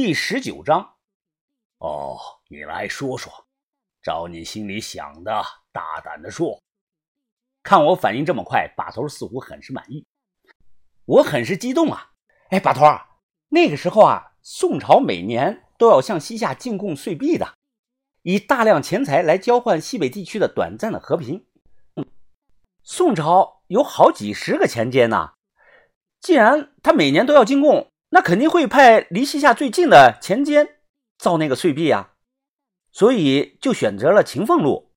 第十九章。哦，你来说说，照你心里想的，大胆的说。看我反应这么快，把头似乎很是满意。我很是激动啊！哎，把头啊，那个时候啊，宋朝每年都要向西夏进贡岁币的，以大量钱财来交换西北地区的短暂的和平。宋朝有好几十个钱监呢，既然他每年都要进贡，那肯定会派离西夏最近的钱监。造那个碎币啊，所以就选择了秦凤路。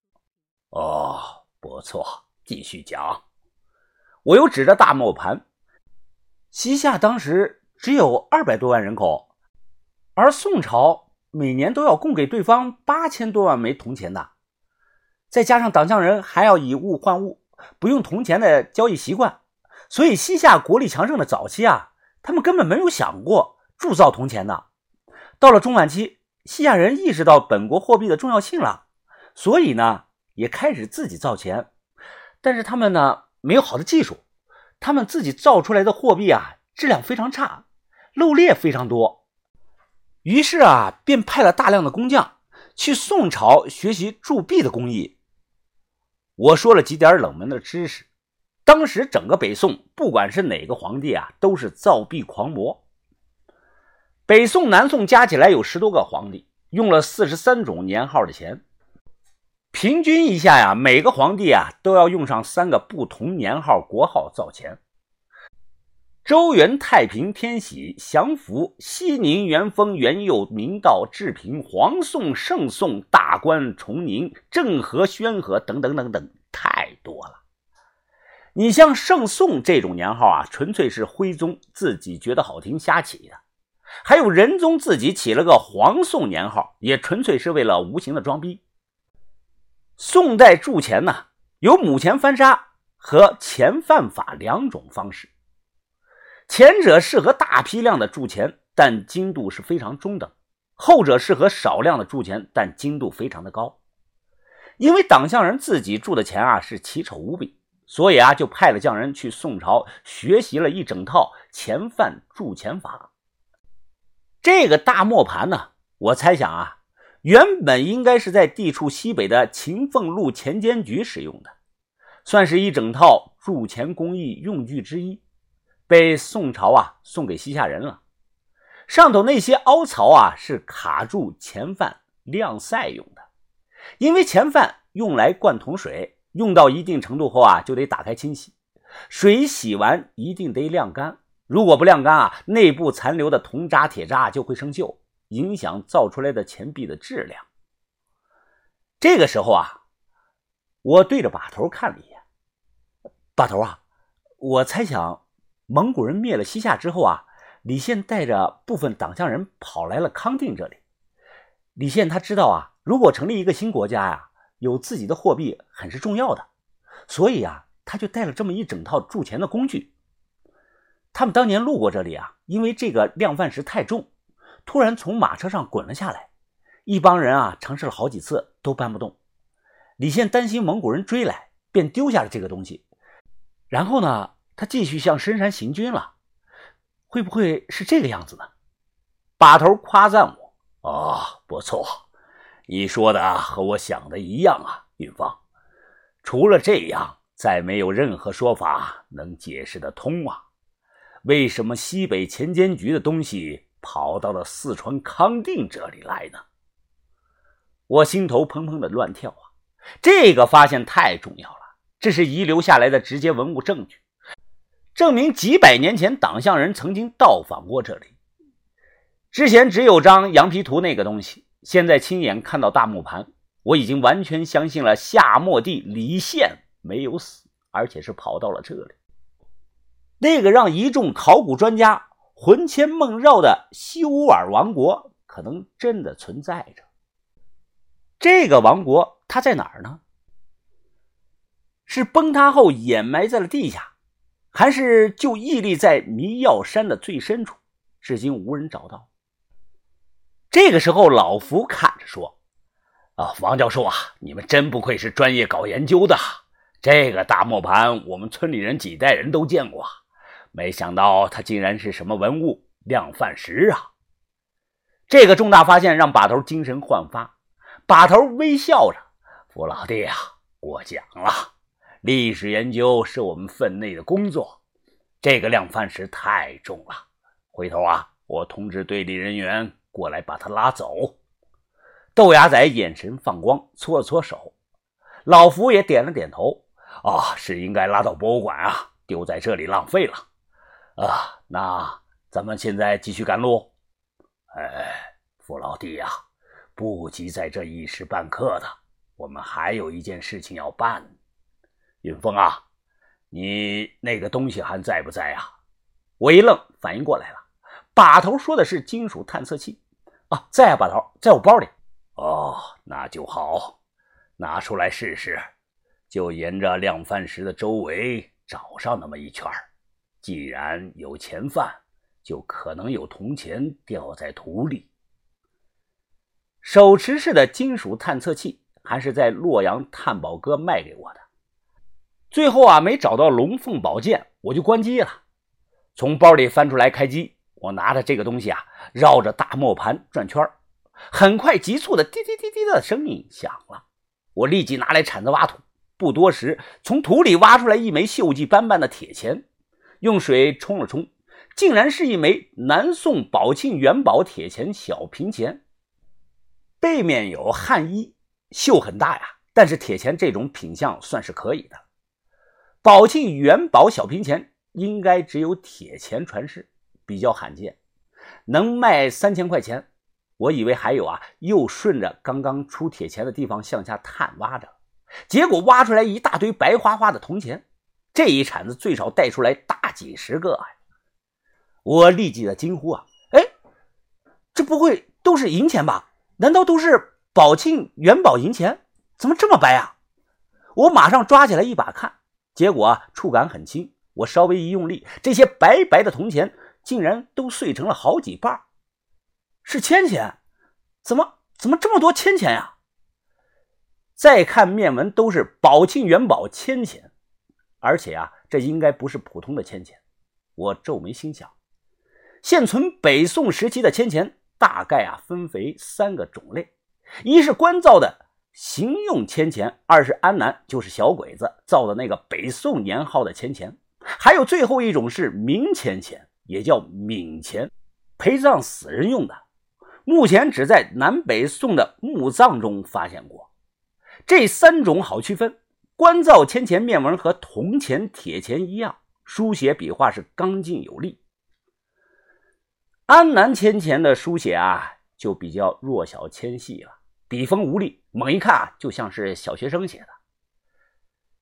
哦，不错，继续讲。我又指着大磨盘，西夏当时只有二百多万人口，而宋朝每年都要供给对方八千多万枚铜钱的，再加上党项人还要以物换物，不用铜钱的交易习惯，所以西夏国力强盛的早期啊，他们根本没有想过铸造铜钱的。到了中晚期，西亚人意识到本国货币的重要性了，所以呢，也开始自己造钱。但是他们呢，没有好的技术，他们自己造出来的货币啊，质量非常差，漏裂非常多。于是啊，便派了大量的工匠去宋朝学习铸币的工艺。我说了几点冷门的知识。当时整个北宋，不管是哪个皇帝啊，都是造币狂魔。北宋、南宋加起来有十多个皇帝，用了四十三种年号的钱。平均一下呀，每个皇帝啊都要用上三个不同年号国号造钱。周元、太平、天禧、祥符、熙宁、元丰、元佑、明道、治平、黄宋、圣宋、大观、崇宁、郑和、宣和等等等等，太多了。你像圣宋这种年号啊，纯粹是徽宗自己觉得好听瞎起的。还有仁宗自己起了个皇宋年号，也纯粹是为了无形的装逼。宋代铸钱呢，有母钱翻砂和钱范法两种方式。前者适合大批量的铸钱，但精度是非常中等；后者适合少量的铸钱，但精度非常的高。因为党项人自己铸的钱啊是奇丑无比，所以啊就派了匠人去宋朝学习了一整套钱范铸钱法。这个大磨盘呢，我猜想啊，原本应该是在地处西北的秦凤路钱监局使用的，算是一整套铸钱工艺用具之一，被宋朝啊送给西夏人了。上头那些凹槽啊，是卡住钱范晾晒用的，因为钱范用来灌桶水，用到一定程度后啊，就得打开清洗，水洗完一定得晾干。如果不晾干啊，内部残留的铜渣、铁渣就会生锈，影响造出来的钱币的质量。这个时候啊，我对着把头看了一眼。把头啊，我猜想，蒙古人灭了西夏之后啊，李宪带着部分党项人跑来了康定这里。李宪他知道啊，如果成立一个新国家呀，有自己的货币很是重要的，所以啊，他就带了这么一整套铸钱的工具。他们当年路过这里啊，因为这个量贩石太重，突然从马车上滚了下来。一帮人啊，尝试了好几次都搬不动。李现担心蒙古人追来，便丢下了这个东西。然后呢，他继续向深山行军了。会不会是这个样子呢？把头夸赞我：“哦，不错，你说的和我想的一样啊，云芳。除了这样，再没有任何说法能解释得通啊。”为什么西北钱监局的东西跑到了四川康定这里来呢？我心头砰砰的乱跳啊！这个发现太重要了，这是遗留下来的直接文物证据，证明几百年前党项人曾经到访过这里。之前只有张羊皮图那个东西，现在亲眼看到大木盘，我已经完全相信了夏末帝李宪没有死，而且是跑到了这里。那个让一众考古专家魂牵梦绕的西乌尔王国，可能真的存在着。这个王国它在哪儿呢？是崩塌后掩埋在了地下，还是就屹立在迷药山的最深处，至今无人找到？这个时候，老福看着说：“啊，王教授啊，你们真不愧是专业搞研究的。这个大磨盘，我们村里人几代人都见过。”没想到它竟然是什么文物量饭石啊！这个重大发现让把头精神焕发，把头微笑着：“傅老弟啊，过奖了，历史研究是我们分内的工作，这个量饭石太重了，回头啊，我通知队里人员过来把他拉走。”豆芽仔眼神放光，搓了搓手，老福也点了点头：“啊，是应该拉到博物馆啊，丢在这里浪费了。啊，那咱们现在继续赶路。”哎，傅老弟呀，不急在这一时半刻的，我们还有一件事情要办。云峰啊，你那个东西还在不在啊？我一愣，反应过来了，把头说的是金属探测器啊，在啊，把头，在我包里。哦，那就好，拿出来试试，就沿着量饭石的周围找上那么一圈既然有钱饭。就可能有铜钱掉在土里。手持式的金属探测器还是在洛阳探宝哥卖给我的。最后啊，没找到龙凤宝剑，我就关机了。从包里翻出来开机，我拿着这个东西啊，绕着大磨盘转圈很快，急促的滴滴滴滴的声音响了。我立即拿来铲子挖土，不多时，从土里挖出来一枚锈迹斑斑的铁钱，用水冲了冲。竟然是一枚南宋宝庆元宝铁钱小平钱，背面有汉衣，锈很大呀。但是铁钱这种品相算是可以的。宝庆元宝小平钱应该只有铁钱传世，比较罕见，能卖三千块钱。我以为还有啊，又顺着刚刚出铁钱的地方向下探挖着，结果挖出来一大堆白花花的铜钱，这一铲子最少带出来大几十个啊！我立即的惊呼啊！哎，这不会都是银钱吧？难道都是宝庆元宝银钱？怎么这么白啊？我马上抓起来一把看，结果啊，触感很轻。我稍微一用力，这些白白的铜钱竟然都碎成了好几瓣，是千钱？怎么怎么这么多千钱呀？再看面纹，都是宝庆元宝千钱，而且啊，这应该不是普通的千钱。我皱眉心想。现存北宋时期的千钱大概啊分为三个种类，一是官造的行用千钱，二是安南就是小鬼子造的那个北宋年号的千钱，还有最后一种是明千钱，也叫冥钱，陪葬死人用的。目前只在南北宋的墓葬中发现过。这三种好区分，官造铅钱面纹和铜钱、铁钱一样，书写笔画是刚劲有力。安南铅钱的书写啊，就比较弱小纤细了，笔锋无力，猛一看啊，就像是小学生写的。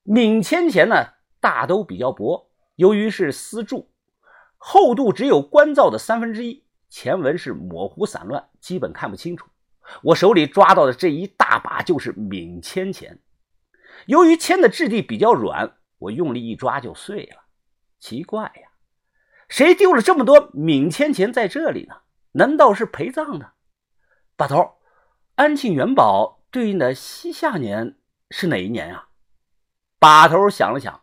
闽铅钱呢，大都比较薄，由于是丝铸，厚度只有官造的三分之一，钱文是模糊散乱，基本看不清楚。我手里抓到的这一大把就是闽铅钱，由于铅的质地比较软，我用力一抓就碎了。奇怪呀！谁丢了这么多闽铅钱在这里呢？难道是陪葬的？把头，安庆元宝对应的西夏年是哪一年呀？把头想了想，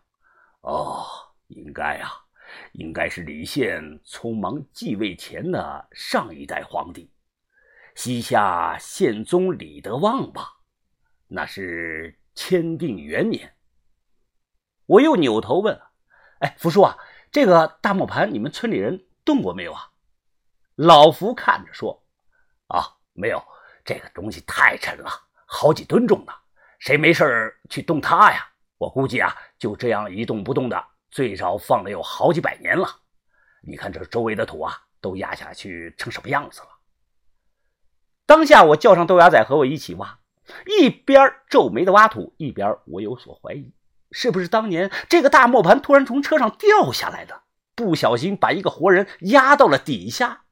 哦，应该啊，应该是李宪匆忙继位前的上一代皇帝，西夏宪宗李德旺吧？那是签订元年。我又扭头问：“哎，福叔啊。”这个大磨盘，你们村里人动过没有啊？老福看着说：“啊，没有，这个东西太沉了，好几吨重呢，谁没事去动它呀？我估计啊，就这样一动不动的，最少放了有好几百年了。你看这周围的土啊，都压下去成什么样子了？”当下我叫上豆芽仔和我一起挖，一边皱眉的挖土，一边我有所怀疑。是不是当年这个大磨盘突然从车上掉下来的，不小心把一个活人压到了底下？